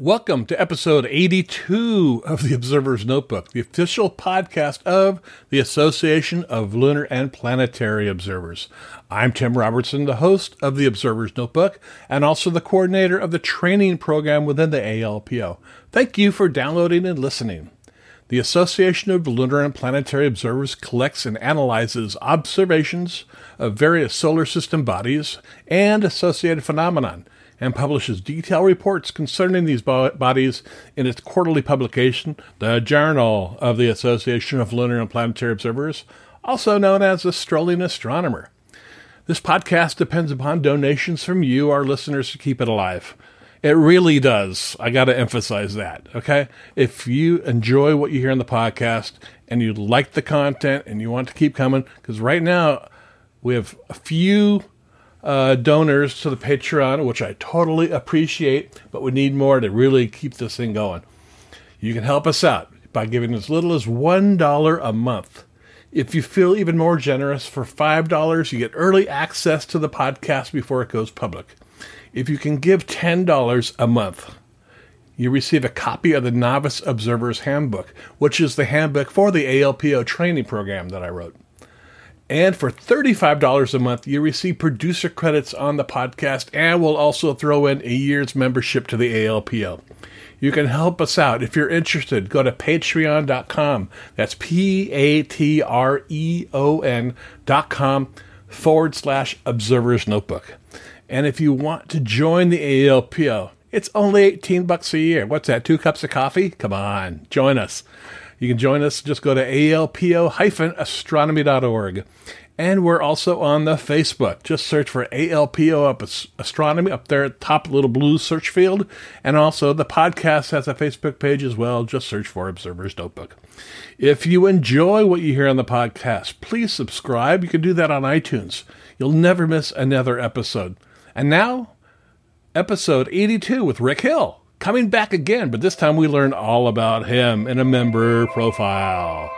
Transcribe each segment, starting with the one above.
Welcome to episode 82 of the Observer's Notebook, the official podcast of the Association of Lunar and Planetary Observers. I'm Tim Robertson, the host of the Observer's Notebook and also the coordinator of the training program within the ALPO. Thank you for downloading and listening. The Association of Lunar and Planetary Observers collects and analyzes observations of various solar system bodies and associated phenomenon and publishes detailed reports concerning these bodies in its quarterly publication, the Journal of the Association of Lunar and Planetary Observers, also known as the Strolling Astronomer. This podcast depends upon donations from you, our listeners, to keep it alive. It really does. I got to emphasize that. Okay. If you enjoy what you hear in the podcast and you like the content and you want to keep coming, because right now we have a few uh, donors to the Patreon, which I totally appreciate, but we need more to really keep this thing going. You can help us out by giving as little as $1 a month. If you feel even more generous, for $5, you get early access to the podcast before it goes public. If you can give $10 a month, you receive a copy of the Novice Observer's Handbook, which is the handbook for the ALPO training program that I wrote. And for $35 a month, you receive producer credits on the podcast and we'll also throw in a year's membership to the ALPO. You can help us out. If you're interested, go to patreon.com. That's P A T R E O N dot com forward slash observer's notebook. And if you want to join the ALPO, it's only 18 bucks a year. What's that? Two cups of coffee? Come on, join us. You can join us. Just go to alpo-astronomy.org. And we're also on the Facebook. Just search for ALPO astronomy up there at top little blue search field. And also the podcast has a Facebook page as well. Just search for Observer's Notebook. If you enjoy what you hear on the podcast, please subscribe. You can do that on iTunes. You'll never miss another episode. And now, episode 82 with Rick Hill. Coming back again, but this time we learn all about him in a member profile.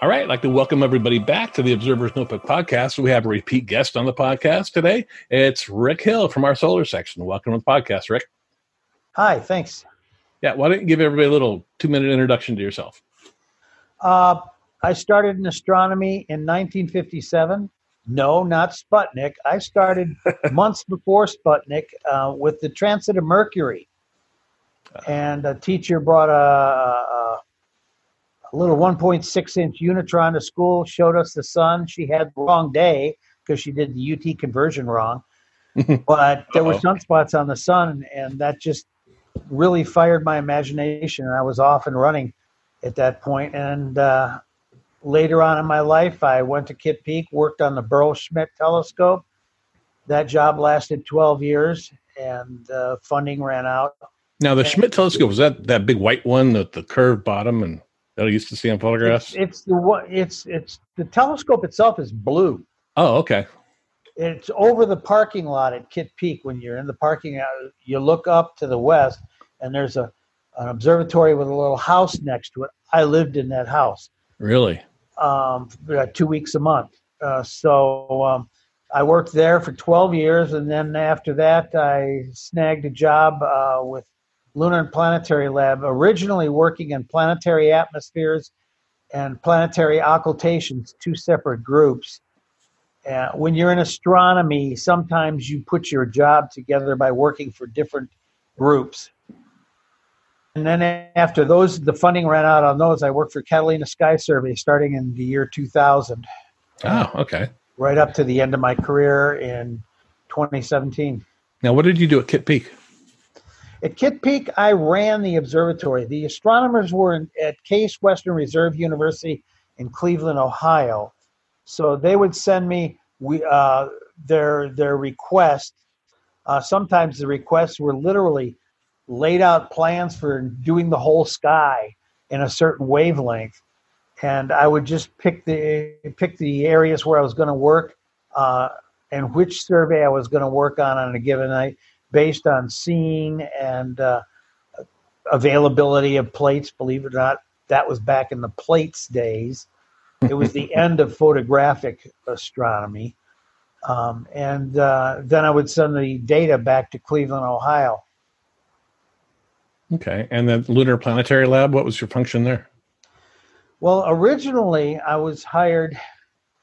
All right, I'd like to welcome everybody back to the Observer's Notebook podcast. We have a repeat guest on the podcast today. It's Rick Hill from our solar section. Welcome to the podcast, Rick. Hi, thanks. Yeah, why don't you give everybody a little two minute introduction to yourself? Uh, I started in astronomy in 1957. No, not Sputnik. I started months before Sputnik uh, with the transit of Mercury. And a teacher brought a, a, a little 1.6 inch Unitron to school, showed us the sun. She had the wrong day because she did the UT conversion wrong. but there were sunspots on the sun, and that just really fired my imagination, and I was off and running at that point. And uh, later on in my life, I went to Kitt Peak, worked on the Burrell Schmidt telescope. That job lasted 12 years, and uh, funding ran out. Now, the and Schmidt telescope was that that big white one with the curved bottom, and that I used to see on photographs. It's, it's the one. It's it's the telescope itself is blue. Oh, okay. It's over the parking lot at Kitt Peak. When you're in the parking lot, you look up to the west, and there's a an observatory with a little house next to it. I lived in that house. Really? Um, two weeks a month. Uh, so um, I worked there for 12 years, and then after that, I snagged a job uh, with Lunar and Planetary Lab, originally working in planetary atmospheres and planetary occultations, two separate groups. Uh, when you're in astronomy, sometimes you put your job together by working for different groups. And then after those, the funding ran out on those. I worked for Catalina Sky Survey starting in the year 2000. Oh, okay. Right up to the end of my career in 2017. Now, what did you do at Kitt Peak? At Kitt Peak, I ran the observatory. The astronomers were in, at Case Western Reserve University in Cleveland, Ohio. So they would send me we, uh, their their request. Uh, sometimes the requests were literally laid out plans for doing the whole sky in a certain wavelength, and I would just pick the pick the areas where I was going to work uh, and which survey I was going to work on on a given night based on seeing and uh, availability of plates. Believe it or not, that was back in the plates days. It was the end of photographic astronomy. Um, and uh, then I would send the data back to Cleveland, Ohio. Okay. And the Lunar Planetary Lab, what was your function there? Well, originally I was hired.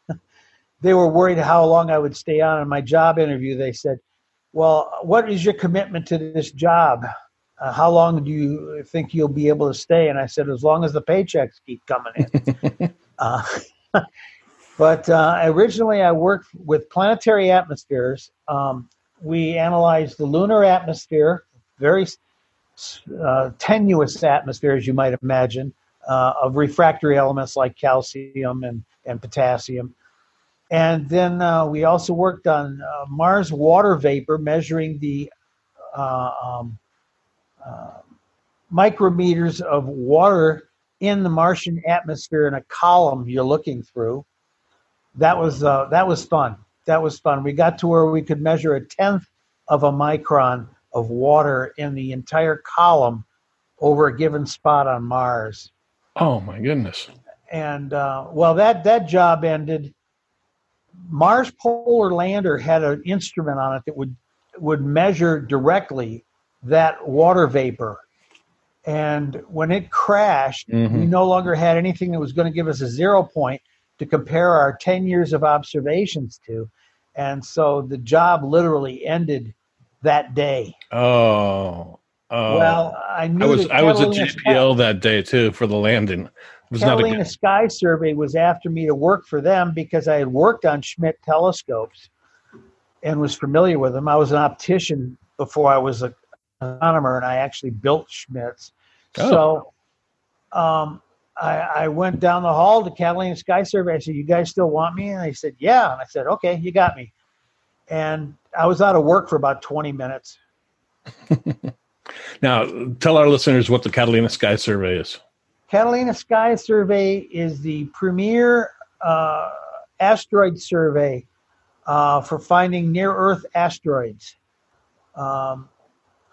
they were worried how long I would stay on. In my job interview, they said, Well, what is your commitment to this job? Uh, how long do you think you'll be able to stay? And I said, As long as the paychecks keep coming in. uh, but uh, originally, I worked with planetary atmospheres. Um, we analyzed the lunar atmosphere, very uh, tenuous atmosphere, as you might imagine, uh, of refractory elements like calcium and, and potassium. And then uh, we also worked on uh, Mars water vapor, measuring the uh, um, uh, micrometers of water in the Martian atmosphere in a column you're looking through. That was that was fun. That was fun. We got to where we could measure a tenth of a micron of water in the entire column over a given spot on Mars. Oh my goodness! And uh, well, that that job ended. Mars Polar Lander had an instrument on it that would would measure directly that water vapor. And when it crashed, mm-hmm. we no longer had anything that was going to give us a zero point to compare our 10 years of observations to. And so the job literally ended that day. Oh. oh. Well, I knew I was I was at JPL that day too for the landing. It was Catalina not a good... Sky Survey was after me to work for them because I had worked on Schmidt telescopes and was familiar with them. I was an optician before I was an astronomer, and I actually built Schmidts. Oh. So um, I, I, went down the hall to Catalina Sky Survey. I said, "You guys still want me?" And they said, "Yeah." And I said, "Okay, you got me." And I was out of work for about 20 minutes. now, tell our listeners what the Catalina Sky Survey is. Catalina Sky Survey is the premier uh, asteroid survey uh, for finding near Earth asteroids. Um,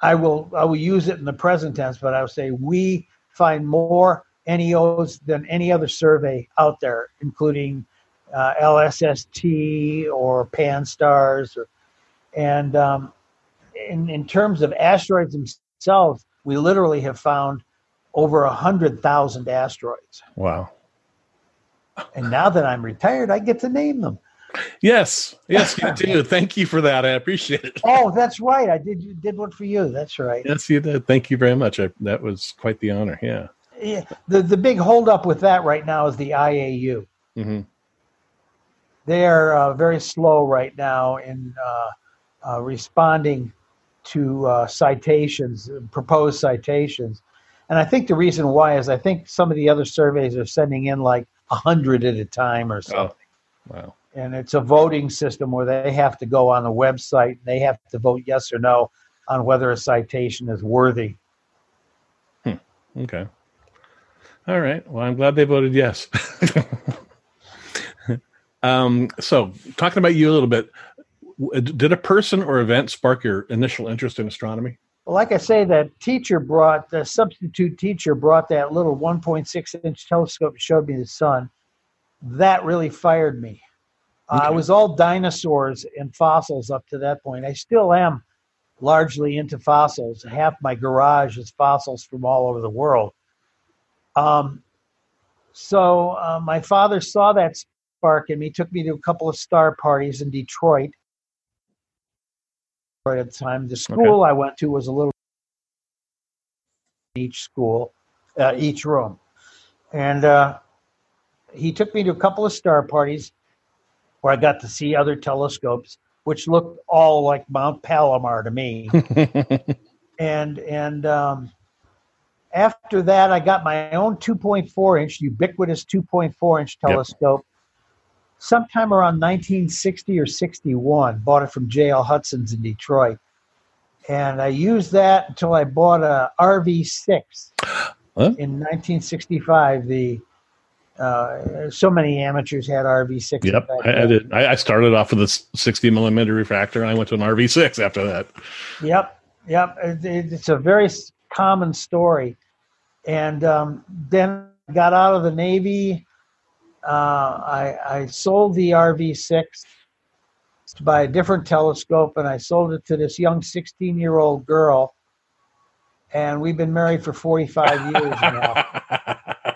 I will I will use it in the present tense, but I will say we find more NEOs than any other survey out there, including uh, LSST or PanSTARRS or and um, in, in terms of asteroids themselves, we literally have found over a hundred thousand asteroids. Wow! And now that I'm retired, I get to name them. Yes, yes, you do. Thank you for that. I appreciate it. Oh, that's right. I did did one for you. That's right. Yes, you did. Thank you very much. I, that was quite the honor. Yeah. Yeah. The the big holdup with that right now is the IAU. Mm-hmm. They are uh, very slow right now in uh, uh, responding to uh, citations, proposed citations. And I think the reason why is I think some of the other surveys are sending in like a hundred at a time or something. Oh, wow. And it's a voting system where they have to go on the website and they have to vote yes or no on whether a citation is worthy. Hmm. Okay. All right. Well, I'm glad they voted yes. um, so, talking about you a little bit, did a person or event spark your initial interest in astronomy? Well, like I say, that teacher brought the substitute teacher brought that little 1.6 inch telescope and showed me the sun. That really fired me. Okay. Uh, I was all dinosaurs and fossils up to that point. I still am largely into fossils. Half my garage is fossils from all over the world. Um, so uh, my father saw that spark in me, took me to a couple of star parties in Detroit, at the time. The school okay. I went to was a little each school, uh, each room, and uh, he took me to a couple of star parties where I got to see other telescopes, which looked all like Mount Palomar to me. and and um, after that, I got my own 2.4 inch, ubiquitous 2.4 inch telescope. Yep. Sometime around 1960 or 61, bought it from J.L. Hudson's in Detroit, and I used that until I bought a RV6 huh? in 1965. The uh, so many amateurs had RV6. Yep, I, I, did. I, I, started off with a 60 millimeter refractor, and I went to an RV6 after that. Yep, yep. It, it's a very common story. And um, then got out of the Navy. Uh, I, I sold the RV6 to buy a different telescope, and I sold it to this young 16 year old girl. And we've been married for 45 years now.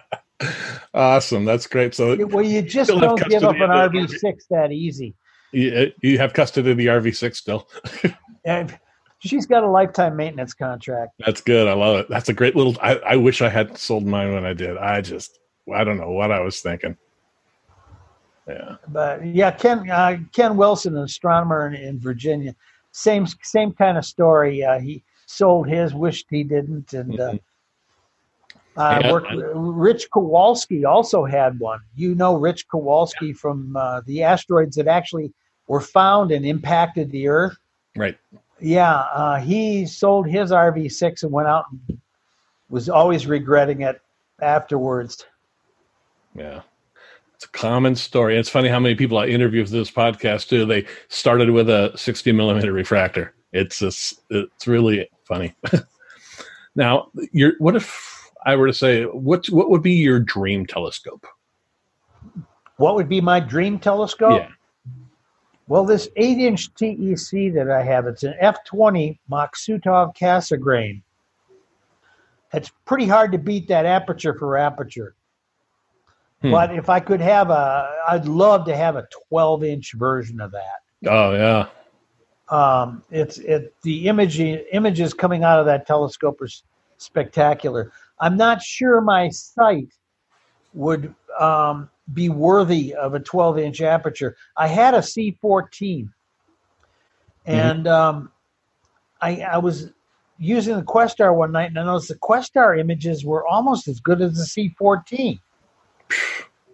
Awesome. That's great. So, well, you just don't give up an RV6 that easy. You, you have custody of the RV6 still. and she's got a lifetime maintenance contract. That's good. I love it. That's a great little. I, I wish I had sold mine when I did. I just, I don't know what I was thinking. Yeah. But yeah, Ken uh, Ken Wilson, an astronomer in, in, Virginia, same same kind of story. Uh, he sold his, wished he didn't, and. Uh, mm-hmm. Uh, yeah. worked, Rich Kowalski also had one. You know Rich Kowalski yeah. from uh, the asteroids that actually were found and impacted the Earth. Right. Yeah, uh, he sold his RV6 and went out and was always regretting it afterwards. Yeah. It's a common story. It's funny how many people I interview for this podcast too. They started with a 60 millimeter refractor. It's just, it's really funny. now, you're, what if I were to say, what what would be your dream telescope? What would be my dream telescope? Yeah. Well, this 8 inch TEC that I have, it's an F20 Maksutov Cassegrain. It's pretty hard to beat that aperture for aperture. Hmm. But if I could have a, I'd love to have a 12 inch version of that. Oh, yeah. Um, it's it the image images coming out of that telescope are spectacular. I'm not sure my sight would um, be worthy of a 12 inch aperture. I had a C14, mm-hmm. and mm-hmm. um, I, I was using the Questar one night, and I noticed the Questar images were almost as good as the C14,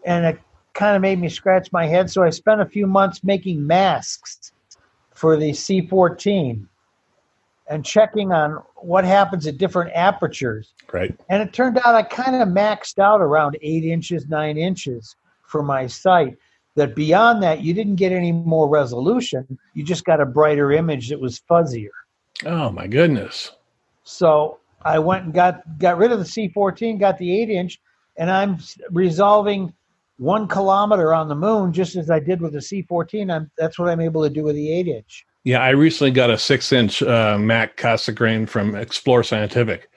and it kind of made me scratch my head. So I spent a few months making masks for the C14 and checking on what happens at different apertures. Right. And it turned out I kind of maxed out around eight inches, nine inches for my sight. That beyond that, you didn't get any more resolution. You just got a brighter image that was fuzzier. Oh my goodness! So I went and got got rid of the C14, got the eight inch, and I'm resolving one kilometer on the moon just as I did with the C14. I'm, that's what I'm able to do with the eight inch. Yeah, I recently got a six inch uh, Mak Cassegrain from Explore Scientific,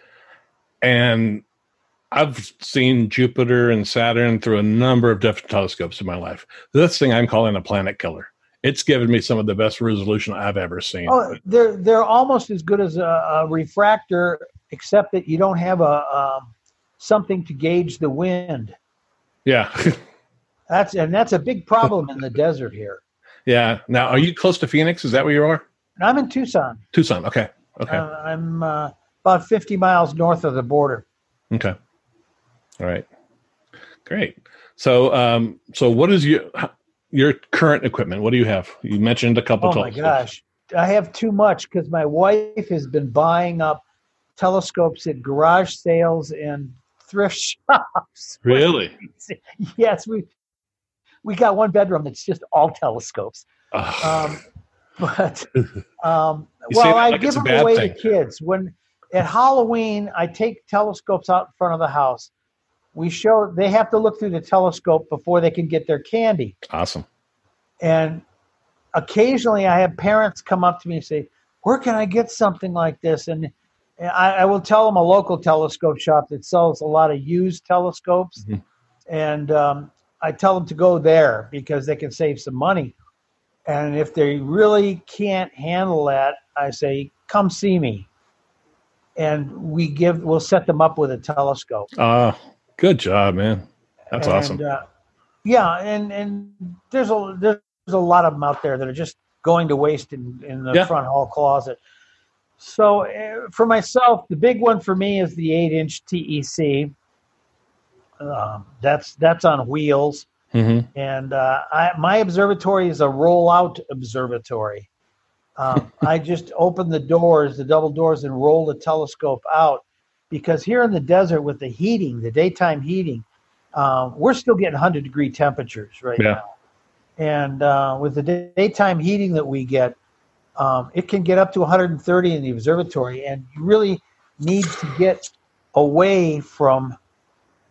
and I've seen Jupiter and Saturn through a number of different telescopes in my life. This thing I'm calling a planet killer. It's given me some of the best resolution I've ever seen. Oh, they're they're almost as good as a, a refractor, except that you don't have a um, something to gauge the wind. Yeah, that's and that's a big problem in the desert here. Yeah. Now, are you close to Phoenix? Is that where you are? I'm in Tucson. Tucson. Okay. Okay. Uh, I'm uh, about 50 miles north of the border. Okay. All right. Great. So, um, so what is your your current equipment? What do you have? You mentioned a couple. Oh my gosh, I have too much because my wife has been buying up telescopes at garage sales and thrift shops. Really? yes, we we got one bedroom that's just all telescopes. Um, but um, well, I like give them away thing. to kids when at Halloween I take telescopes out in front of the house we show they have to look through the telescope before they can get their candy. Awesome. And occasionally I have parents come up to me and say, Where can I get something like this? And I, I will tell them a local telescope shop that sells a lot of used telescopes. Mm-hmm. And um, I tell them to go there because they can save some money. And if they really can't handle that, I say, Come see me. And we give, we'll set them up with a telescope. Ah. Uh Good job, man. That's and, awesome. Uh, yeah, and and there's a there's a lot of them out there that are just going to waste in in the yeah. front hall closet. So uh, for myself, the big one for me is the eight-inch TEC. Um, that's that's on wheels, Mm-hmm. and uh, I, my observatory is a roll-out observatory. Um, I just open the doors, the double doors, and roll the telescope out because here in the desert with the heating, the daytime heating, uh, we're still getting 100 degree temperatures right Yeah. now. And uh, with the day- daytime heating that we get, um, it can get up to 130 in the observatory, and you really need to get away from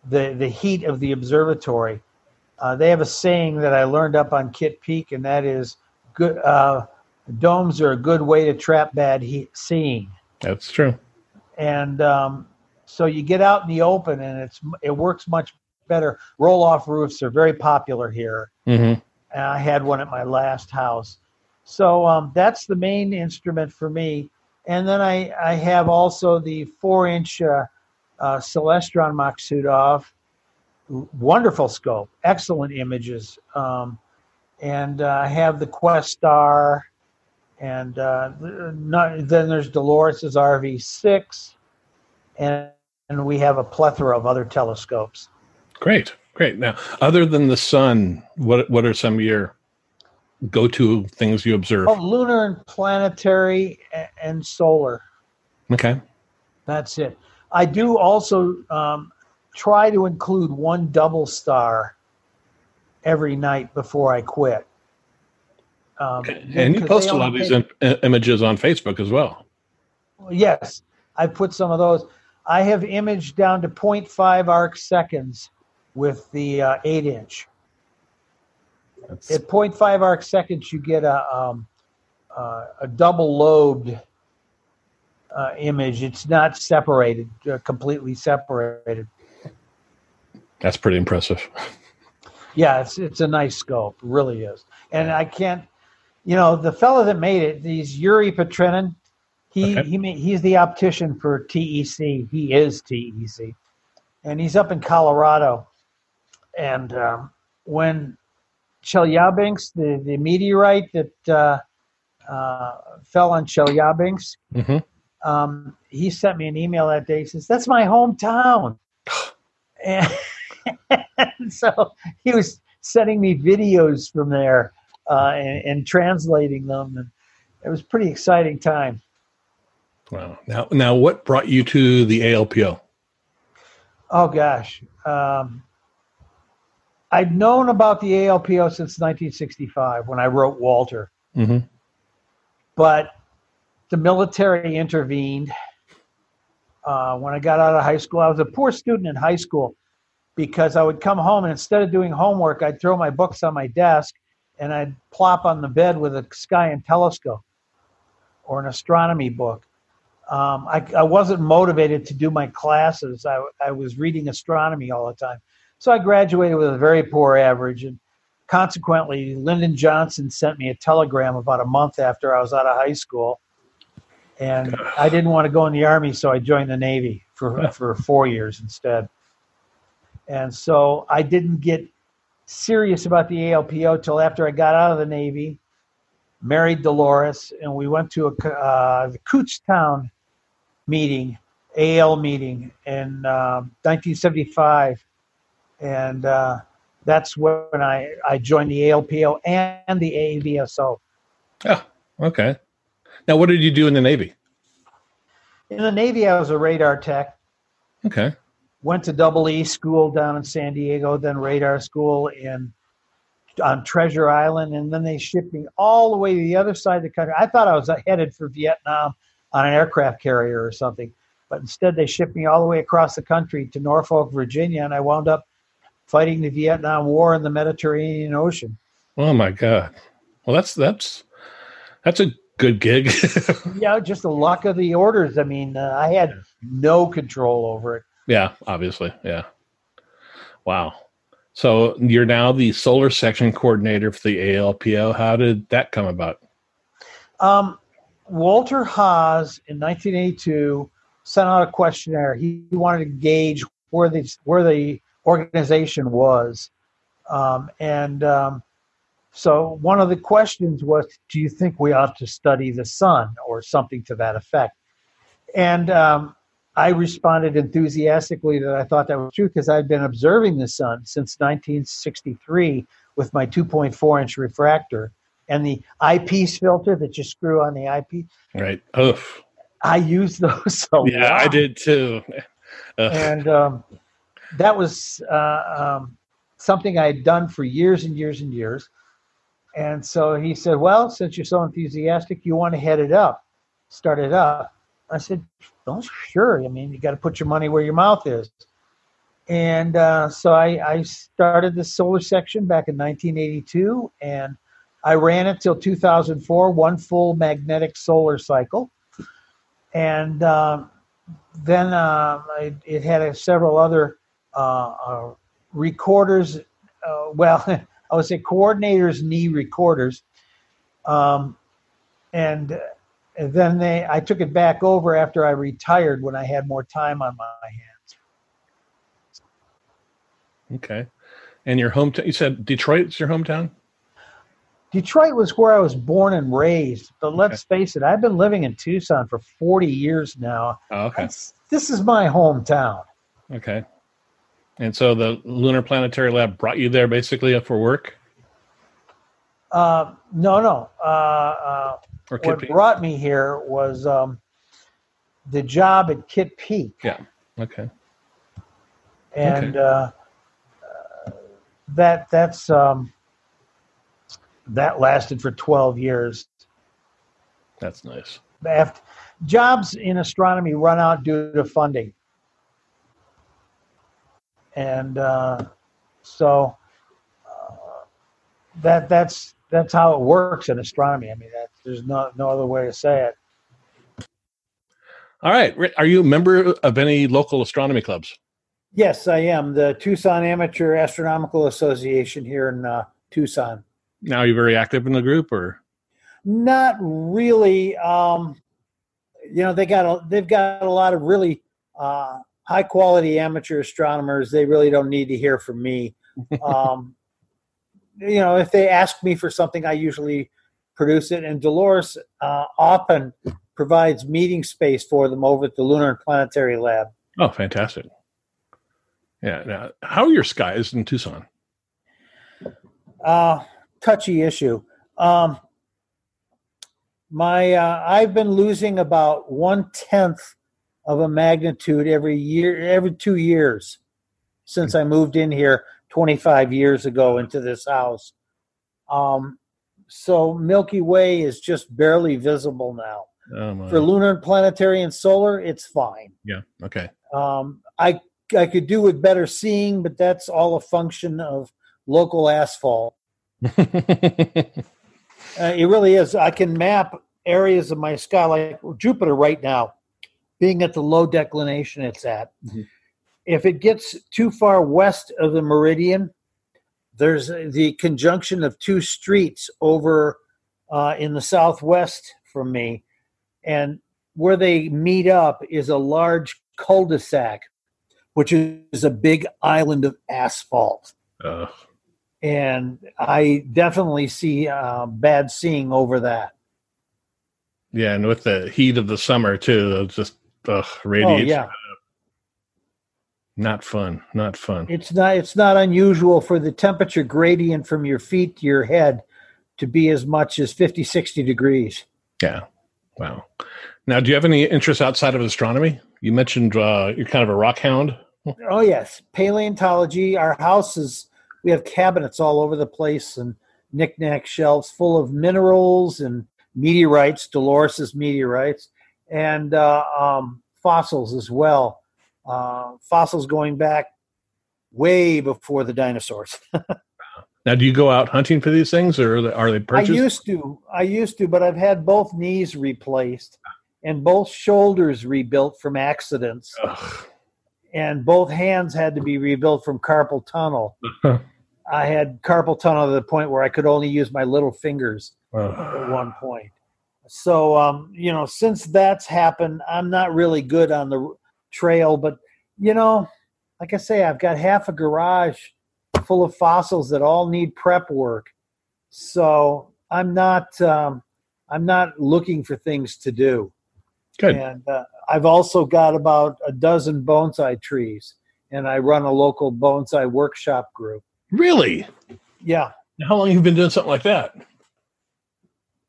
the the heat of the observatory. Uh, they have a saying that I learned up on Kitt Peak, and that is, "Good uh, domes are a good way to trap bad heat seeing." That's true. and um, so you get out in the open and it's it works much better roll off roofs are very popular here Mm-hmm. and i had one at my last house so um, that's the main instrument for me and then i, I have also the four inch uh, uh, celestron Maksutov wonderful scope excellent images um, and uh, i have the questar and uh, not, then there's Dolores's RV6, and, and we have a plethora of other telescopes. Great, great. Now, other than the sun, what what are some of your go-to things you observe? Oh, lunar and planetary and solar. Okay. That's it. I do also um, try to include one double star every night before I quit. Um, And you post a lot of these take- im- i- images on Facebook as well. Yes, I put some of those. I have imaged down to 0.5 arc seconds with the uh, 8 inch. That's, At 0.5 arc seconds, you get a, um, uh, a double lobed uh, image. It's not separated, uh, completely separated. that's pretty impressive. Yeah, it's, it's a nice scope, really is. And I can't, you know, the fellow that made it, he's Yuri Petrunin. He, Okay. he ma- he's the optician for TEC. He is TEC, and he's up in Colorado. And um, when Chelyabinsk, the, the meteorite that uh, uh, fell on Chelyabinsk, hmm um, he sent me an email that day. He says, "That's my hometown," and, and so he was sending me videos from there uh, and, and translating them, and it was a pretty exciting time. Wow. Now, now, what brought you to the ALPO? Oh gosh, um, I'd known about the ALPO since 1965 when I wrote Walter, Mm-hmm. but the military intervened. Uh, when I got out of high school, I was a poor student in high school because I would come home and instead of doing homework, I'd throw my books on my desk and I'd plop on the bed with a sky and telescope or an astronomy book. Um, I, I wasn't motivated to do my classes. I, I was reading astronomy all the time. So I graduated with a very poor average. And consequently, Lyndon Johnson sent me a telegram about a month after I was out of high school. And I didn't want to go in the Army, so I joined the Navy for, for four years instead. And so I didn't get serious about the ALPO till after I got out of the Navy, married Dolores, and we went to a, uh, the Kutztown meeting, AL meeting in uh, 1975. And uh, that's when I, I joined the ALPO and the AAVSO. Oh, okay. Now, what did you do in the Navy? In the Navy, I was a radar tech. Okay. Went to Double E school down in San Diego, then radar school in on Treasure Island, and then they shipped me all the way to the other side of the country. I thought I was headed for Vietnam on an aircraft carrier or something, but instead they shipped me all the way across the country to Norfolk, Virginia, and I wound up fighting the Vietnam War in the Mediterranean Ocean. Oh my God. Well, that's that's that's a good gig. Yeah, just the luck of the orders. I mean, uh, I had no control over it. yeah, obviously. Yeah. Wow. So you're now the solar section coordinator for the ALPO. How did that come about? Um, Walter Haas in 1982 sent out a questionnaire. He wanted to gauge where the where the organization was, um, and um, so one of the questions was, "Do you think we ought to study the sun or something to that effect?" And um, I responded enthusiastically that I thought that was true because I'd been observing the sun since 1963 with my 2.4 inch refractor and the eyepiece filter that you screw on the eyepiece. Right. Oof. I used those a Yeah. I did too. And um, that was uh, um, something I had done for years and years and years. And so he said, "Well, since you're so enthusiastic, you want to head it up, start it up." I said, "Oh, sure. I mean, you got to put your money where your mouth is." And uh, so I, I started the solar section back in 1982, and I ran it till 2004, one full magnetic solar cycle. And um, then uh, it, it had uh, several other uh, uh, recorders. Uh, well, I would say coordinators, knee recorders, um, and, uh, and then they. I took it back over after I retired when I had more time on my hands. okay. And your hometown? You said Detroit's your hometown? Detroit was where I was born and raised, but let's face it, I've been living in Tucson for 40 years now. Oh, okay. That's- This is my hometown. Okay. And so the Lunar Planetary Lab brought you there basically for work, Uh, no, no. Uh, uh, or what Kid brought me here was um, the job at Kitt Peak, Yeah. Okay. and uh, uh, that that's um, that lasted for 12 years. That's nice. After, jobs in astronomy run out due to funding, and uh, so uh, that that's that's how it works in astronomy. I mean, that, there's no no other way to say it. All right. Are you a member of any local astronomy clubs? Yes, I am the Tucson Amateur Astronomical Association here in uh, Tucson. Now, are you very active in the group, or Not really. Um, you know, they got a, they've got a lot of really uh, high quality amateur astronomers. They really don't need to hear from me. Um, you know, if they ask me for something, I usually produce it. And Dolores uh, often provides meeting space for them over at the Lunar and Planetary Lab. oh, fantastic. Yeah. Now, how are your skies in Tucson? uh, touchy issue. Um, my uh, I've been losing about one tenth of a magnitude every year, every two years since I moved in here 25 years ago into this house. Um, so Milky Way is just barely visible now. Oh. For lunar and planetary and solar, it's fine. yeah. Okay. Um, I I could do with better seeing, but that's all a function of local asphalt. Uh, it really is. I can map areas of my sky, like Jupiter right now, being at the low declination it's at. Mhm. If it gets too far west of the meridian, there's the conjunction of two streets over uh, in the southwest from me, and where they meet up is a large cul-de-sac, which is a big island of asphalt uh, and I definitely see uh, bad seeing over that. yeah, and with the heat of the summer too, just ugh, radiates. Oh yeah, Not fun. Not fun. it's not it's not unusual for the temperature gradient from your feet to your head to be as much as 50, 60 degrees. Yeah. Wow. Now, do you have any interests outside of astronomy? You mentioned uh, you're kind of a rock hound. Oh yes, paleontology. Our house is we have cabinets all over the place and knickknack shelves full of minerals and meteorites, Dolores's meteorites, and uh, um, fossils as well. Uh, fossils going back way before the dinosaurs. Now, do you go out hunting for these things, or are they, are they I used to, I used to, but I've had both knees replaced and both shoulders rebuilt from accidents, Ugh. and both hands had to be rebuilt from carpal tunnel. I had carpal tunnel to the point where I could only use my little fingers Ugh. at one point. So, um, you know, since that's happened, I'm not really good on the trail. But, you know, like I say, I've got half a garage full of fossils that all need prep work. So I'm not, um, I'm not looking for things to do. Good. And uh, I've also got about a dozen bonsai trees, and I run a local bonsai workshop group. Really? Yeah, How long have you been doing something like that?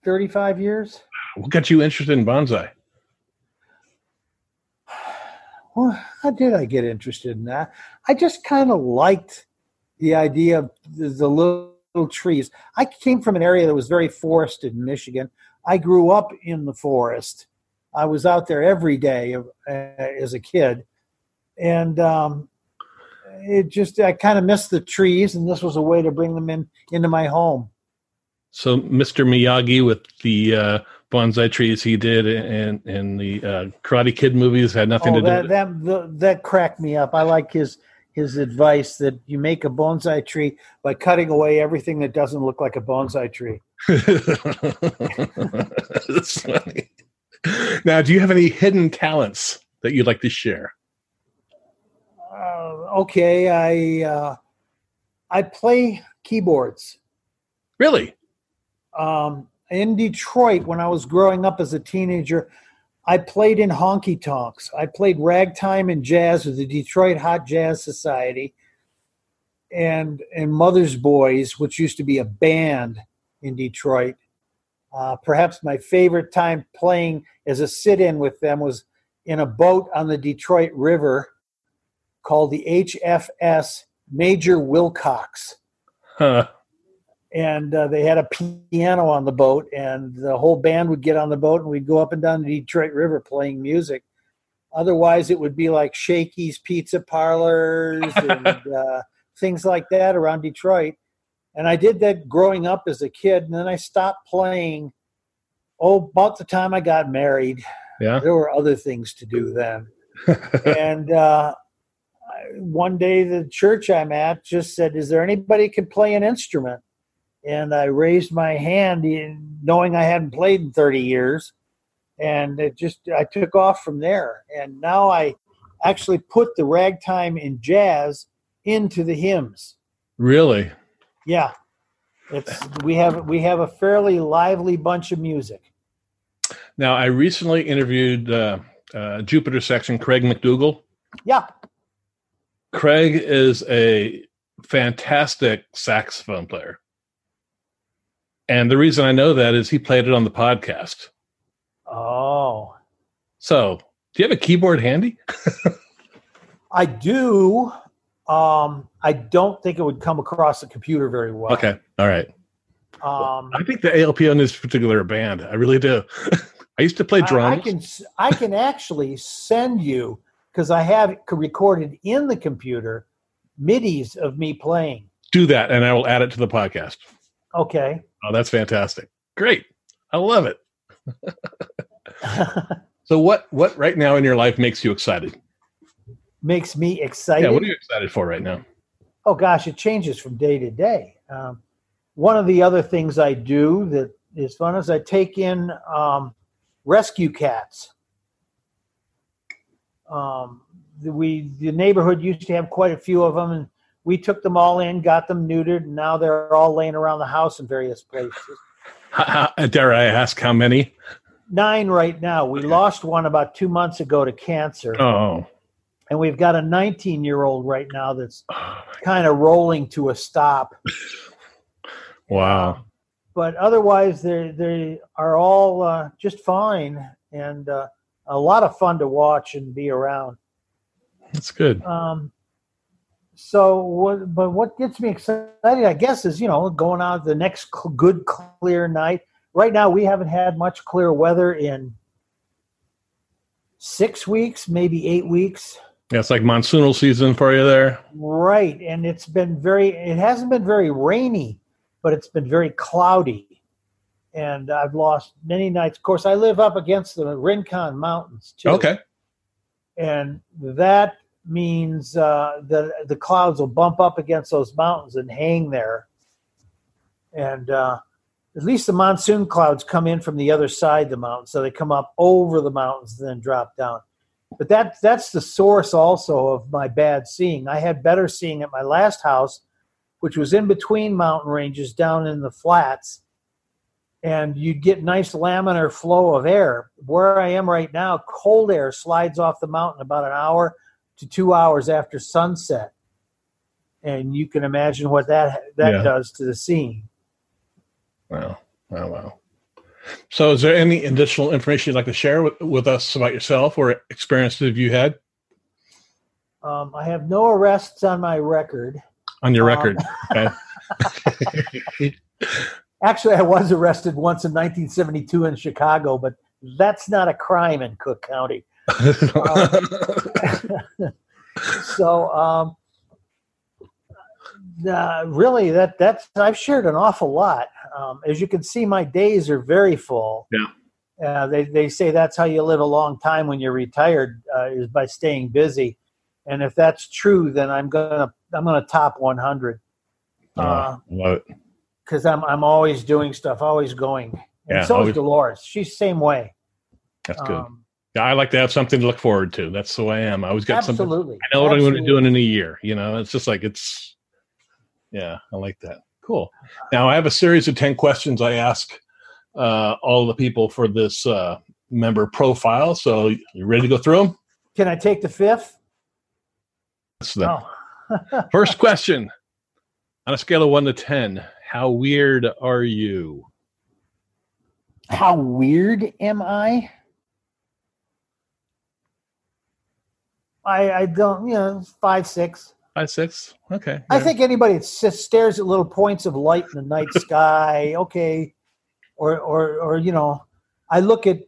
35 years. What got you interested in bonsai? Well, how did I get interested in that? I just kind of liked the idea of the, the little, little trees. I came from an area that was very forested in Michigan. I grew up in the forest. I was out there every day uh, as a kid, and um, it just I kind of missed the trees, and this was a way to bring them in into my home. So, Mr. Miyagi with the uh, bonsai trees he did in in the uh, Karate Kid movies had nothing Oh, to do that with that the, that cracked me up. I like his his advice that you make a bonsai tree by cutting away everything that doesn't look like a bonsai tree. That's funny. Now, do you have any hidden talents that you'd like to share? Uh, okay, I uh, I play keyboards. Really? Um, in Detroit, when I was growing up as a teenager, I played in honky tonks. I played ragtime and jazz with the Detroit Hot Jazz Society and and Mother's Boys, which used to be a band in Detroit. Uh, perhaps my favorite time playing as a sit-in with them was in a boat on the Detroit River called the HFS Major Wilcox Huh. And uh, they had a piano on the boat and the whole band would get on the boat and we'd go up and down the detroit river playing music otherwise it would be like shakey's pizza parlors and uh, things like that around detroit and i did that growing up as a kid and then i stopped playing oh about the time i got married Yeah. there were other things to do then and uh, one day the church I'm at just said, "Is there anybody who can play an instrument?" And I raised my hand, in- knowing I hadn't played in 30 years, and it just I took off from there. And now I actually put the ragtime and jazz into the hymns. really? Yeah, it's we have we have a fairly lively bunch of music. Now, I recently interviewed uh, uh, Jupiter section Craig MacDougal. Yeah, Craig is a fantastic saxophone player. And the reason I know that is he played it on the podcast. oh. So, do you have a keyboard handy? I do. Um, I don't think it would come across the computer very well. Okay. All right. Um, I think the ALP on this particular band. I really do. I used to play drums. I can s- I can actually send you because I have recorded in the computer midis of me playing. do that and I will add it to the podcast. Okay. Oh, that's fantastic. Great. I love it. So what what right now in your life makes you excited? Makes me excited. Yeah, what are you excited for right now? oh gosh, it changes from day to day. Um, one of the other things I do that is fun is I take in um, rescue cats. Um, the- we the neighborhood used to have quite a few of them, and we took them all in, got them neutered, and now they're all laying around the house in various places. How, how, dare I ask how many? Nine right now. We lost one about two months ago to cancer, Oh. and we've got a 19 year old right now that's kind of rolling to a stop. Wow. but otherwise they they are all uh, just fine and uh, a lot of fun to watch and be around. That's good. Um, so what? But what gets me excited, I guess, is you know going out the next cl- good clear night. Right now, we haven't had much clear weather in six weeks, maybe eight weeks. Yeah, it's like monsoonal season for you there. Right, and it's been very. It hasn't been very rainy, but it's been very cloudy, and I've lost many nights. Of course, I live up against the Rincon Mountains too. Okay. and that means uh, that the clouds will bump up against those mountains and hang there, and uh, at least the monsoon clouds come in from the other side of the mountain, so they come up over the mountains and then drop down. But that that's the source also of my bad seeing. I had better seeing at my last house, which was in between mountain ranges down in the flats. and you'd get nice laminar flow of air. Where I am right now, cold air slides off the mountain about an hour to two hours after sunset, and you can imagine what that that Yeah. does to the scene. Wow. Wow. Wow. So, is there any additional information you'd like to share with, with us about yourself or experiences you had Um, I have no arrests on my record. on your Um, record? Okay. Actually, I was arrested once in 1972 in Chicago, but that's not a crime in Cook County. So, um, uh, really, that that's I've shared an awful lot. Um, as you can see, my days are very full. Yeah. Uh, they they say that's how you live a long time when you're retired uh, is by staying busy, and if that's true, then I'm gonna I'm gonna top 100 Uh, because I'm I'm always doing stuff, always going. And Yeah, so always- is Dolores. She's the same way. That's good. Um, I like to have something to look forward to. That's the way I am. I always got something. absolutely. I know what I'm going to be doing in a year. You know, it's just like it's. Yeah, I like that. Cool. Now I have a series of ten questions I ask uh, all the people for this uh, member profile. So you ready to go through them? Can I take the fifth? So the Oh. first question on a scale of one to ten, how weird are you? How weird am I? I I don't you know five six. Five six. Okay. I think anybody that stares at little points of light in the night sky, okay, or or or you know, I look at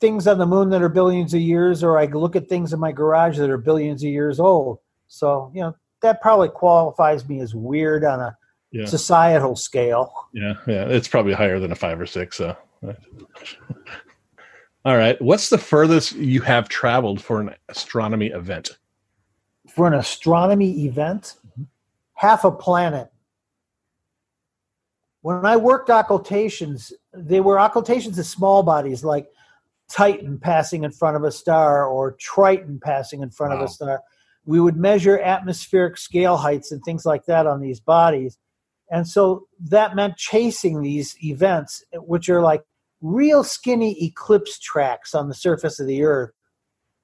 things on the moon that are billions of years, or I look at things in my garage that are billions of years old. So you know that probably qualifies me as weird on a Yeah. societal scale. Yeah, yeah, it's probably higher than a five or six. So, all right. What's the furthest you have traveled for an astronomy event? for an astronomy event, mm-hmm. half a planet. When I worked occultations, they were occultations of small bodies like Titan passing in front of a star or Triton passing in front of a star. We would measure atmospheric scale heights and things like that on these bodies. And so that meant chasing these events, which are like real skinny eclipse tracks on the surface of the Earth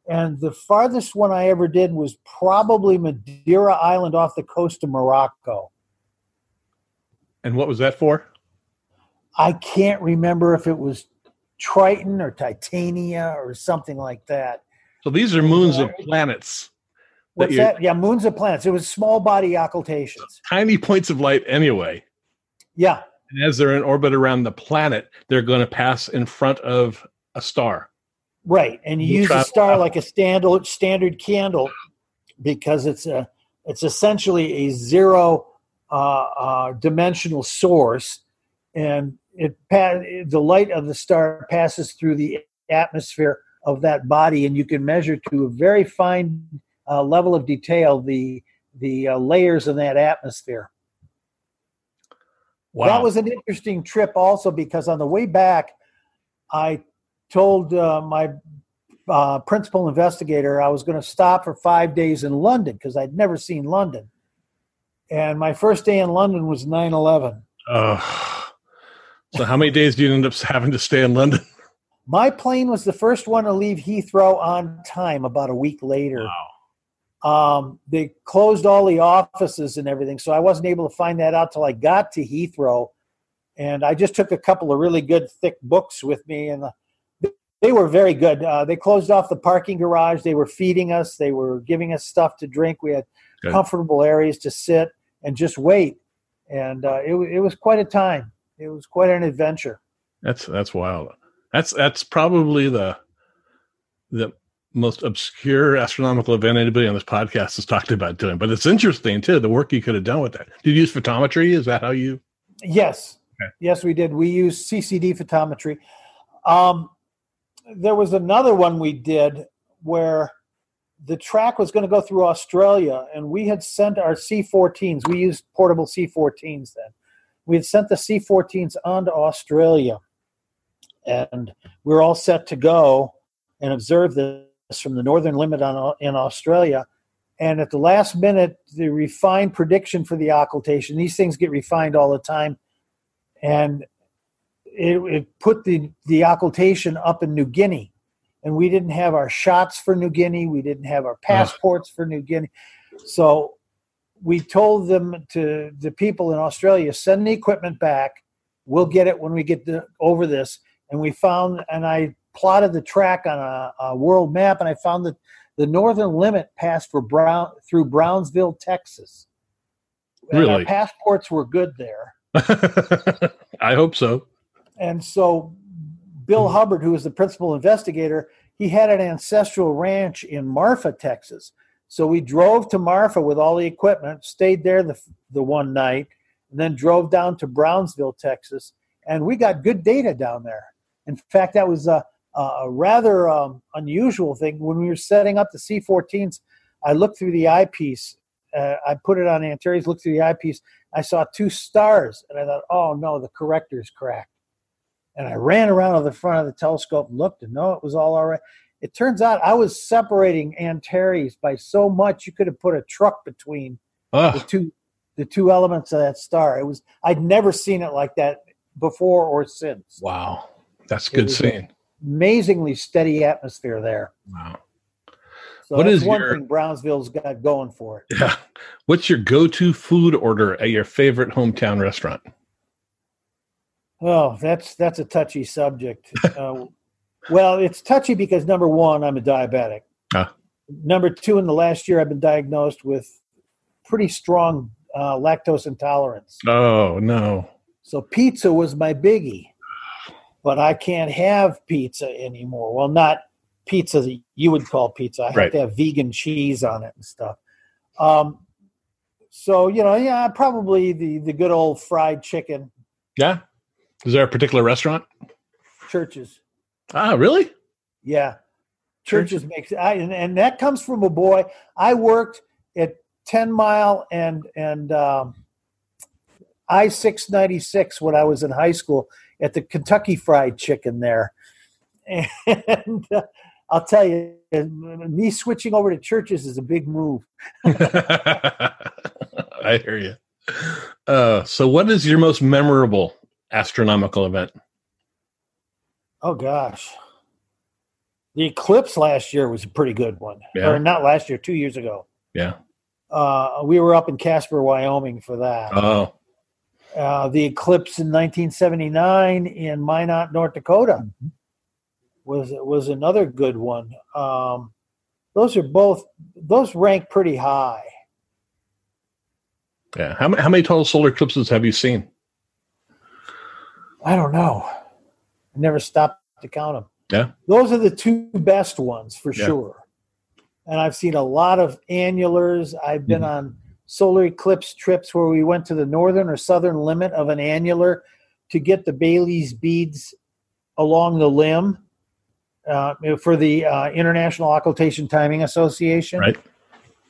and the farthest one I ever did was probably Madeira Island off the coast of Morocco. And what was that for? I can't remember if it was Triton or Titania or something like that. So these are moons of planets, What's you're- that? Yeah, moons of planets. It was small body occultations. tiny points of light anyway. Yeah, And as they're in orbit around the planet, they're going to pass in front of a star. right. And you You use a star out. like a standard standard candle because it's a it's essentially a zero uh, uh, dimensional source, and it the light of the star passes through the atmosphere of that body, and you can measure to a very fine uh, level of detail the the uh, layers in that atmosphere. Wow. That was an interesting trip, also because on the way back, I told uh, my uh, principal investigator I was going to stop for five days in London because I'd never seen London. And my first day in London was 9 11. Ugh. so how many days do you end up having to stay in London? My plane was the first one to leave Heathrow on time about a week later. Um, they closed all the offices and everything, so I wasn't able to find that out till I got to Heathrow. And I just took a couple of really good thick books with me, and uh, they were very good. Uh, they closed off the parking garage. They were feeding us. They were giving us stuff to drink. We had Good. comfortable areas to sit and just wait. And uh, it, it was quite a time. It was quite an adventure. That's that's wild. That's that's probably the the most obscure astronomical event anybody on this podcast has talked about doing. But it's interesting too, the work you could have done with that. Did you use photometry? Is that how you Yes, Okay. yes, we did. We used CCD photometry. Um, there was another one we did where the track was going to go through Australia, and we had sent our C-14s. We used portable C-14s then. We had sent the C-14s on to Australia, and we were all set to go and observe this from the northern limit on, in Australia. And at the last minute, the refined prediction for the occultation, these things get refined all the time. And it, it put the the occultation up in New Guinea, and we didn't have our shots for New Guinea. We didn't have our passports for New Guinea, so we told them to the people in Australia send the equipment back. We'll get it when we get the, over this. And we found, and I plotted the track on a, a world map, and I found that the northern limit passed for Brown through Brownsville, Texas. And Really? passports were good there. I hope so. And so Bill hmm. Hubbard, who was the principal investigator, he had an ancestral ranch in Marfa, Texas. So we drove to Marfa with all the equipment, stayed there the, the one night, and then drove down to Brownsville, Texas. And we got good data down there. In fact, that was uh, a, a rather um, unusual thing. When we were setting up the C 14s, I looked through the eyepiece. Uh, I put it on Antares, looked through the eyepiece. I saw two stars, and I thought, oh no, the corrector's cracked. And I ran around to the front of the telescope and looked, and no, it was all all right. It turns out I was separating Antares by so much you could have put a truck between the Oh, two the two elements of that star. It was I'd never seen it like that before or since. wow. That's It good seeing. Amazingly steady atmosphere there. Wow. So What that's is one your- thing Brownsville's got going for it. Yeah. What's your go to food order at your favorite hometown restaurant? Oh, that's that's a touchy subject. uh, well, it's touchy because number one, I'm a diabetic. Ah. Number two, in the last year, I've been diagnosed with pretty strong uh, lactose intolerance. Oh, no. So pizza was my biggie, but I can't have pizza anymore. Well, not pizza that you would call pizza. I have Right. to have vegan cheese on it and stuff. Um, so you know, yeah, probably the the good old fried chicken Yeah. Is there a particular restaurant? Church's. Ah, really? Yeah, Church's makes I and, and that comes from a boy. I worked at Ten Mile and and um, I six ninety six when I was in high school at the Kentucky Fried Chicken there, and uh, I'll tell you, me switching over to Church's is a big move. I hear you. Uh, so, what is your most memorable astronomical event? Oh gosh, the eclipse last year was a pretty good one, Yeah. or not last year, two years ago. Yeah. Uh, we were up in Casper, Wyoming for that. Oh, uh, the eclipse in 1979 in Minot, North Dakota, was was another good one. Um, those are both those rank pretty high. yeah. How, ma- how many total solar eclipses have you seen? I don't know. I never stopped to count them. Yeah. Those are the two best ones for Yeah. sure. And I've seen a lot of annulars. I've been on solar eclipse trips where we went to the northern or southern limit of an annular to get the Bailey's beads along the limb uh, for the uh, International Occultation Timing Association. Right.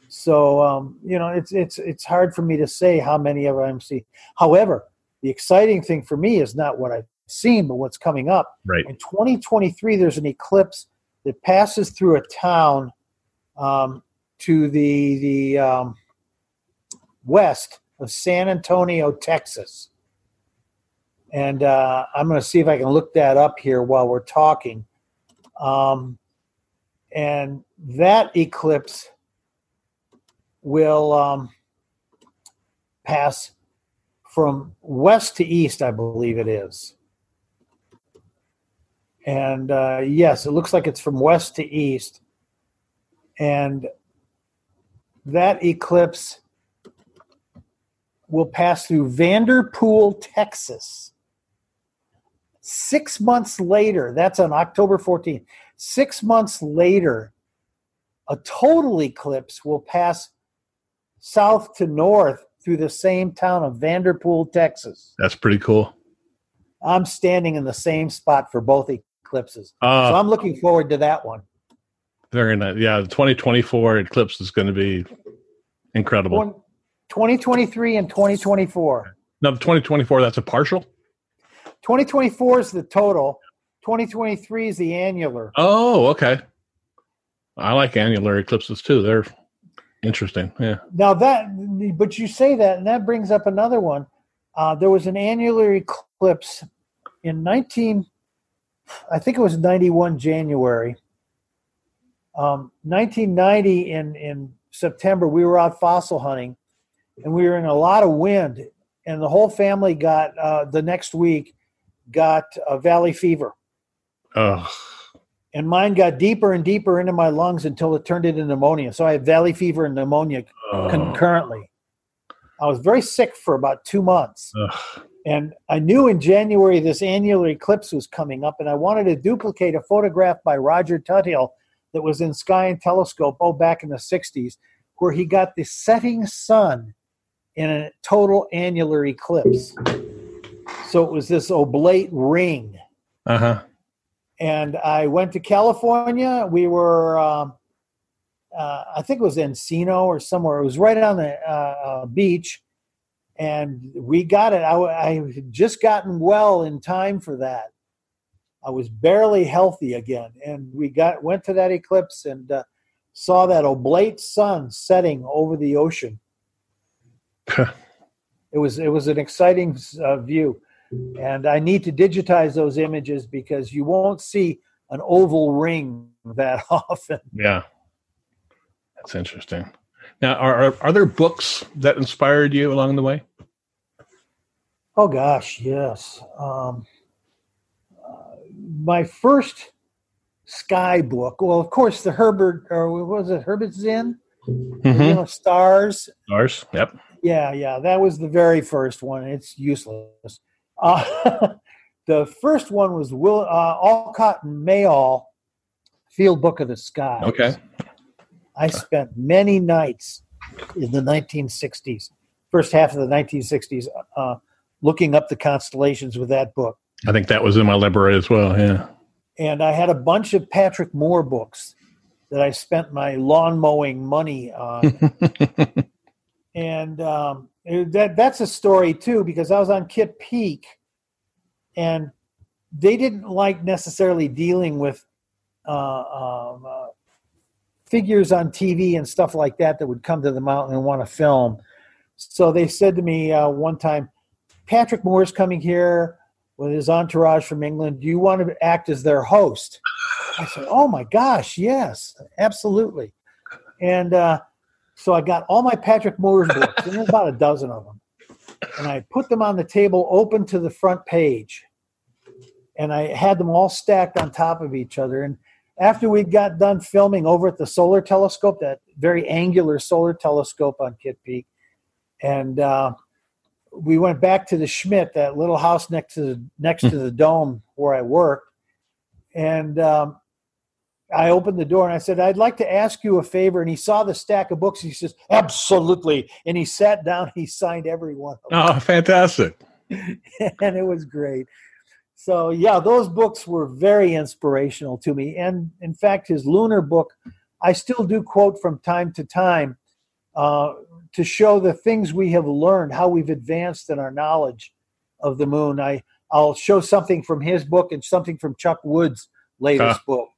So um, you know, it's it's it's hard for me to say how many of them see. However, the exciting thing for me is not what I've seen, but what's coming up. Right. In 2023, there's an eclipse that passes through a town um, to the the um, west of San Antonio, Texas. And uh, I'm going to see if I can look that up here while we're talking. Um, and that eclipse will um, pass from west to east, I believe it is. And uh, yes, it looks like it's from west to east. And that eclipse will pass through Vanderpool, Texas. Six months later, that's on October 14th. Six months later, a total eclipse will pass south to north through the same town of Vanderpool, Texas. That's pretty cool. I'm standing in the same spot for both eclipses. Uh, so I'm looking forward to that one. very nice. Yeah, the 2024 eclipse is going to be incredible. One- 2023 and 2024. Now, the 2024, that's a partial? 2024 is the total. 2023 is the annular. Oh, okay. I like annular eclipses too. They're interesting. Yeah. Now that, but you say that, and that brings up another one. Uh, there was an annular eclipse in 19, I think it was 91 January. Um, 1990 in, in September, we were out fossil hunting and we were in a lot of wind and the whole family got uh, the next week got a valley fever. Oh, and mine got deeper and deeper into my lungs until it turned into pneumonia. So i had valley fever and pneumonia oh. concurrently. I was very sick for about two months. Ugh. and i knew in january this annular eclipse was coming up and i wanted to duplicate a photograph by roger tuthill that was in sky and telescope oh back in the 60s where he got the setting sun in a total annular eclipse so it was this oblate ring Uh-huh. and I went to California. We were, um, uh, I think it was Encino or somewhere. It was right on the uh, uh, beach, and we got it. I, I had just gotten well in time for that. I was barely healthy again, and we got went to that eclipse and uh, saw that oblate sun setting over the ocean. It was it was an exciting uh, view, and I need to digitize those images because you won't see an oval ring that often. Yeah. That's interesting. Now, are, are are there books that inspired you along the way? Oh gosh, yes. Um, uh, my first sky book. Well, of course, the Herbert or what was it Herbert Zim? You Mhm. know, stars. Ours. Yep. Yeah, yeah, that was the very first one. It's useless. Uh, the first one was Will uh, Olcott and Mayall, Field Book of the Sky. Okay. I spent many nights in the 1960s, first half of the 1960s, uh, looking up the constellations with that book. I think that was in my library as well. Yeah. And I had a bunch of Patrick Moore books that I spent my lawn mowing money on. and um, that that's a story too because I was on Kitt Peak, and they didn't like necessarily dealing with uh, um, uh, figures on TV and stuff like that that would come to the mountain and want to film. So they said to me uh, one time, "Patrick Moore's coming here with his entourage from England. Do you want to act as their host?" I said, "Oh my gosh, yes, absolutely." And uh, so I got all my Patrick Moore's books, and there's about a dozen of them, and I put them on the table, open to the front page, and I had them all stacked on top of each other. And after we got done filming over at the solar telescope, that very angular solar telescope on Kitt Peak, and uh, we went back to the Schmidt, that little house next to the, next to the dome where I worked, and um, I opened the door and I said, I'd like to ask you a favor. And he saw the stack of books. He says, Absolutely. And he sat down, he signed every one of them. Oh, fantastic. and it was great. So, yeah, those books were very inspirational to me. And in fact, his lunar book, I still do quote from time to time uh, to show the things we have learned, how we've advanced in our knowledge of the moon. I, I'll show something from his book and something from Chuck Wood's latest book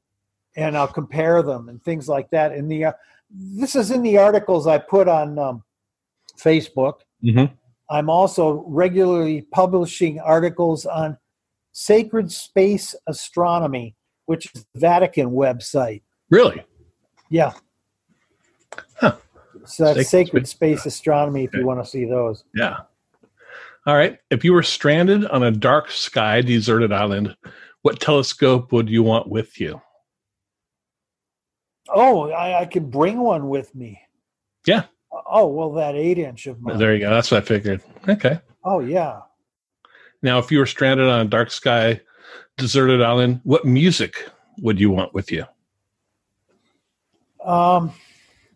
and I'll compare them and things like that. And the uh, this is in the articles I put on um, Facebook. Mhm. I'm also regularly publishing articles on sacred space astronomy, which is the Vatican website. Really? Yeah. Huh. So that's Sacred sacred, Space- space astronomy if Okay. you want to see those. Yeah. All right. If you were stranded on a dark sky, deserted island, what telescope would you want with you? Oh, I, I can bring one with me. Yeah. Oh well, that eight inch of mine. There you go. That's what I figured. Okay. Oh yeah. Now, if you were stranded on a dark sky, deserted island, what music would you want with you? Um,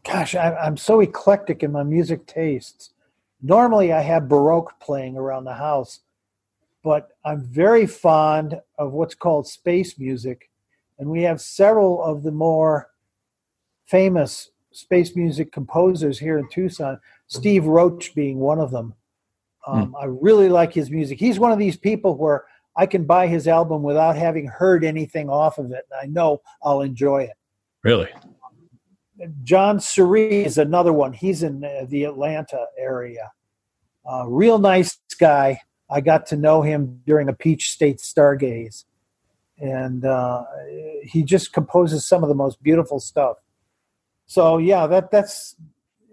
gosh, I, I'm so eclectic in my music tastes. Normally, I have Baroque playing around the house, but I'm very fond of what's called space music, and we have several of the more famous space music composers here in Tucson. Steve Roach being one of them. Um, I really like his music. He's one of these people where I can buy his album without having heard anything off of it, and I know I'll enjoy it. Really? Jonn Serrie is another one. He's in uh, the Atlanta area. Uh, real nice guy. I got to know him during a Peach State Stargaze, and uh, he just composes some of the most beautiful stuff. So yeah, that that's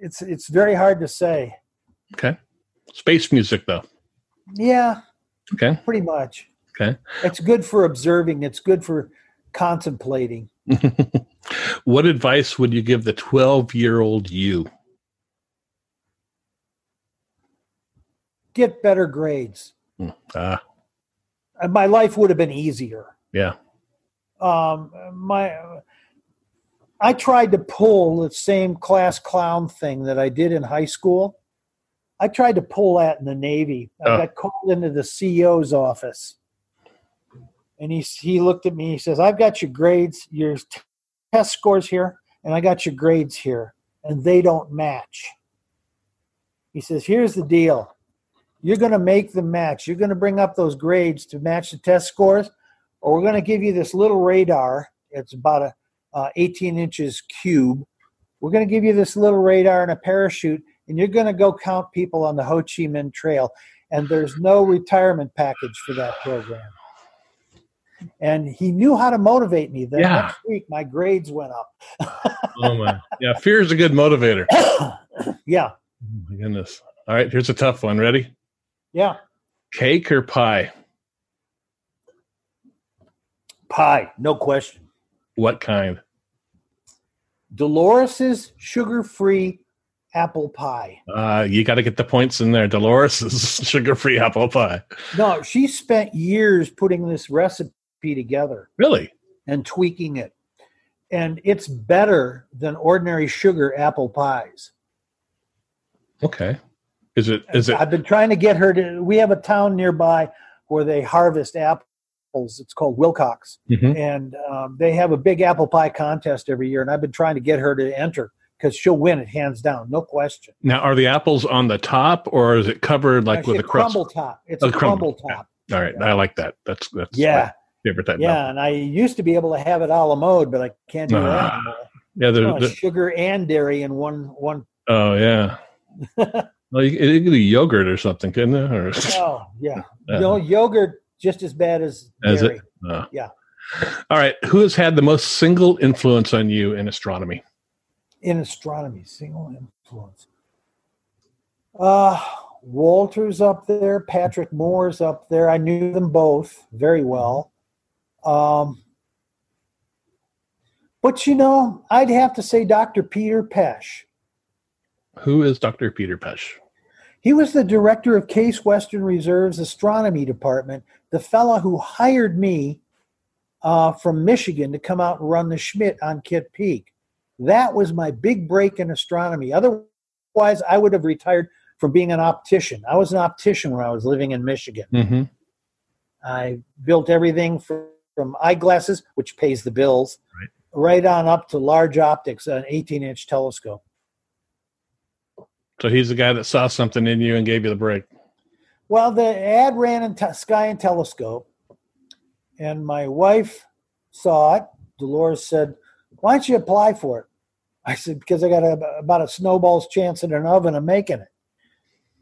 it's it's very hard to say. Okay. Space music, though. Yeah, Okay. pretty much. Okay. It's good for observing. It's good for contemplating. what advice would you give the 12 year old you? Get better grades. Ah, And my life would have been easier. yeah. um, my I tried to pull the same class clown thing that I did in high school. I tried to pull that in the Navy. I Oh. got called into the CEO's office, and he he looked at me. He says, "I've got your grades, your test scores here, and I got your grades here, and they don't match." He says, "Here's the deal. You're going to make them match. You're going to bring up those grades to match the test scores." or we're going to give you this little radar. It's about a uh, 18 inches cube. We're going to give you this little radar and a parachute, and you're going to go count people on the Ho Chi Minh Trail. And there's no retirement package for that program. And he knew how to motivate me. The Yeah. next week, my grades went up. Oh, my. Yeah. Fear is a good motivator. yeah, Oh, my goodness. All right. Here's a tough one. Ready? yeah. Cake or pie? Pie, no question. What kind? Dolores's sugar-free apple pie. Uh, you got to get the points in there. Dolores's sugar free apple pie. No, she spent years putting this recipe together. Really? and tweaking it. And it's better than ordinary sugar apple pies. Okay. Is it, is it, I've been trying to get her to. We have a town nearby where they harvest apples. It's called Willcox, Mhm. and um, they have a big apple pie contest every year. And I've been trying to get her to enter because she'll win it hands down, no question. now are the apples on the top or is it covered like Actually, with a crust? crumble top. It's Oh, a crumble, crumble, top. All right. I like that. That's, that's Yeah, my favorite type. yeah. And I used to be able to have it a la mode, but I can't do that Ah, anymore. Yeah. They're, Oh, sugar and dairy in one one. oh, yeah. well, you, you could do yogurt or something, couldn't it? Or, Oh yeah. Yeah. No yogurt just as bad as Is dairy. it? Uh, Yeah. All right. Who has had the most single influence on you in astronomy? in astronomy, single influence. Uh, Walter's up there, Patrick Moore's up there. I knew them both very well. Um, but you know, I'd have to say Dr. Peter Pesch. Who is Dr. Peter Pesch? He was the director of Case Western Reserve's astronomy department, the fellow who hired me uh, from Michigan to come out and run the Schmidt on Kitt Peak. That was my big break in astronomy. Otherwise, I would have retired from being an optician. I was an optician when I was living in Michigan. Mm-hmm. I built everything from, from eyeglasses, which pays the bills, Right. right on up to large optics, an 18 inch telescope. So he's the guy that saw something in you and gave you the break. Well, the ad ran in te- Sky and Telescope, and my wife saw it. Dolores said, "Why don't you apply for it?" I said, "Because I got a, about a snowball's chance in an oven of making it."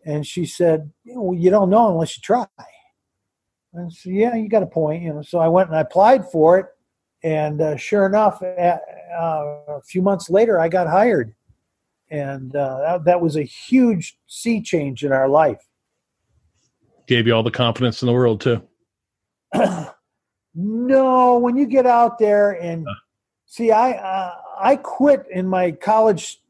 And she said, well, "You don't know unless you try." And so, yeah, you got a point, you know. So I went and I applied for it, and uh, sure enough, a uh, a few months later, I got hired, and uh, that, that was a huge sea change in our life. Gave you all the confidence in the world too. no, when you get out there and see, I uh, I quit in my college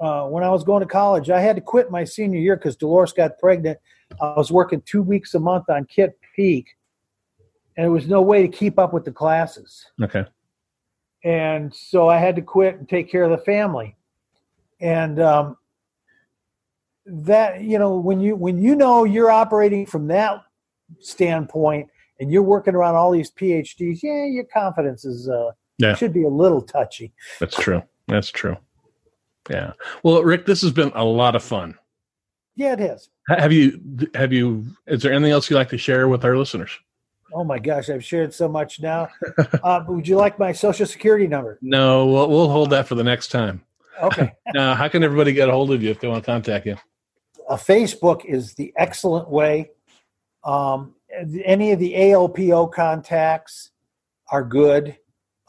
uh, when I was going to college. I had to quit my senior year because Dolores got pregnant. I was working two weeks a month on Kitt Peak, and there was no way to keep up with the classes. Okay. And so I had to quit and take care of the family. And um, that you know when you when you know you're operating from that standpoint and you're working around all these PhDs, yeah, your confidence is uh, Yeah. should be a little touchy. That's true. That's true. Yeah. Well, Rick, this has been a lot of fun. Yeah, it is. Ha- Have you, have you, is there anything else you'd like to share with our listeners? Oh my gosh, I've shared so much now. uh, would you like my social security number? No, we'll, we'll hold that for the next time. Okay. Now, how can everybody get a hold of you if they want to contact you? uh, Facebook is the excellent way. Um, any of the ALPO contacts are good.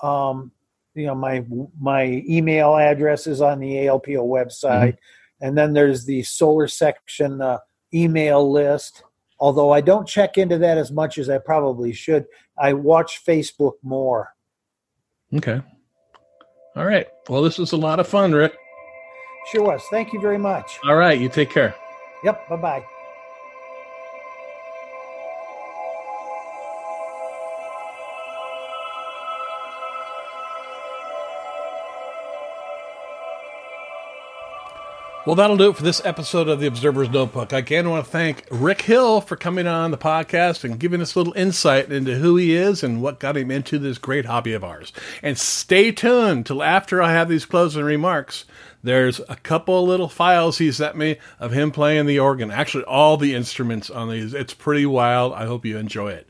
Um, you know, my my email address is on the ALPO website, mm-hmm. and then there's the solar section uh, email list. Although I don't check into that as much as I probably should, I watch Facebook more. Okay. All right. Well, this was a lot of fun, Rick. Sure was. Thank you very much. All right. You take care. Yep. Bye bye. Well, that'll do it for this episode of the Observer's Notebook. I again want to thank Rick Hill for coming on the podcast and giving us a little insight into who he is and what got him into this great hobby of ours. And stay tuned till after I have these closing remarks. There's a couple little files he sent me of him playing the organ. Actually, all the instruments on these. It's pretty wild. I hope you enjoy it.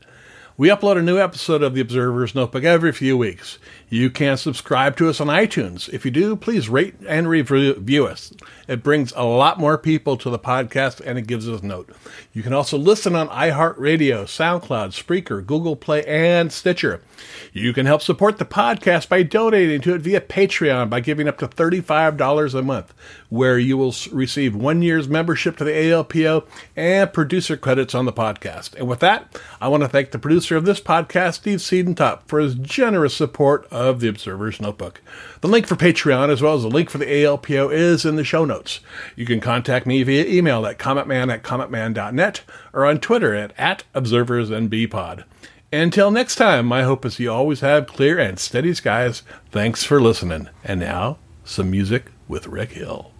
We upload a new episode of the Observer's Notebook every few weeks. You can subscribe to us on iTunes. If you do, please rate and review us. It brings a lot more people to the podcast and it gives us a note. You can also listen on iHeartRadio, SoundCloud, Spreaker, Google Play, and Stitcher. You can help support the podcast by donating to it via Patreon by giving up to $35 a month, where you will receive one year's membership to the ALPO and producer credits on the podcast. And with that, I want to thank the producer of this podcast, Steve Siedentop, for his generous support of the Observer's Notebook. The link for Patreon, as well as the link for the ALPO, is in the show notes. You can contact me via email at cometman at cometman.net or on Twitter at, at observersnbpod. Until next time, my hope is you always have clear and steady skies. Thanks for listening. And now, some music with Rick Hill.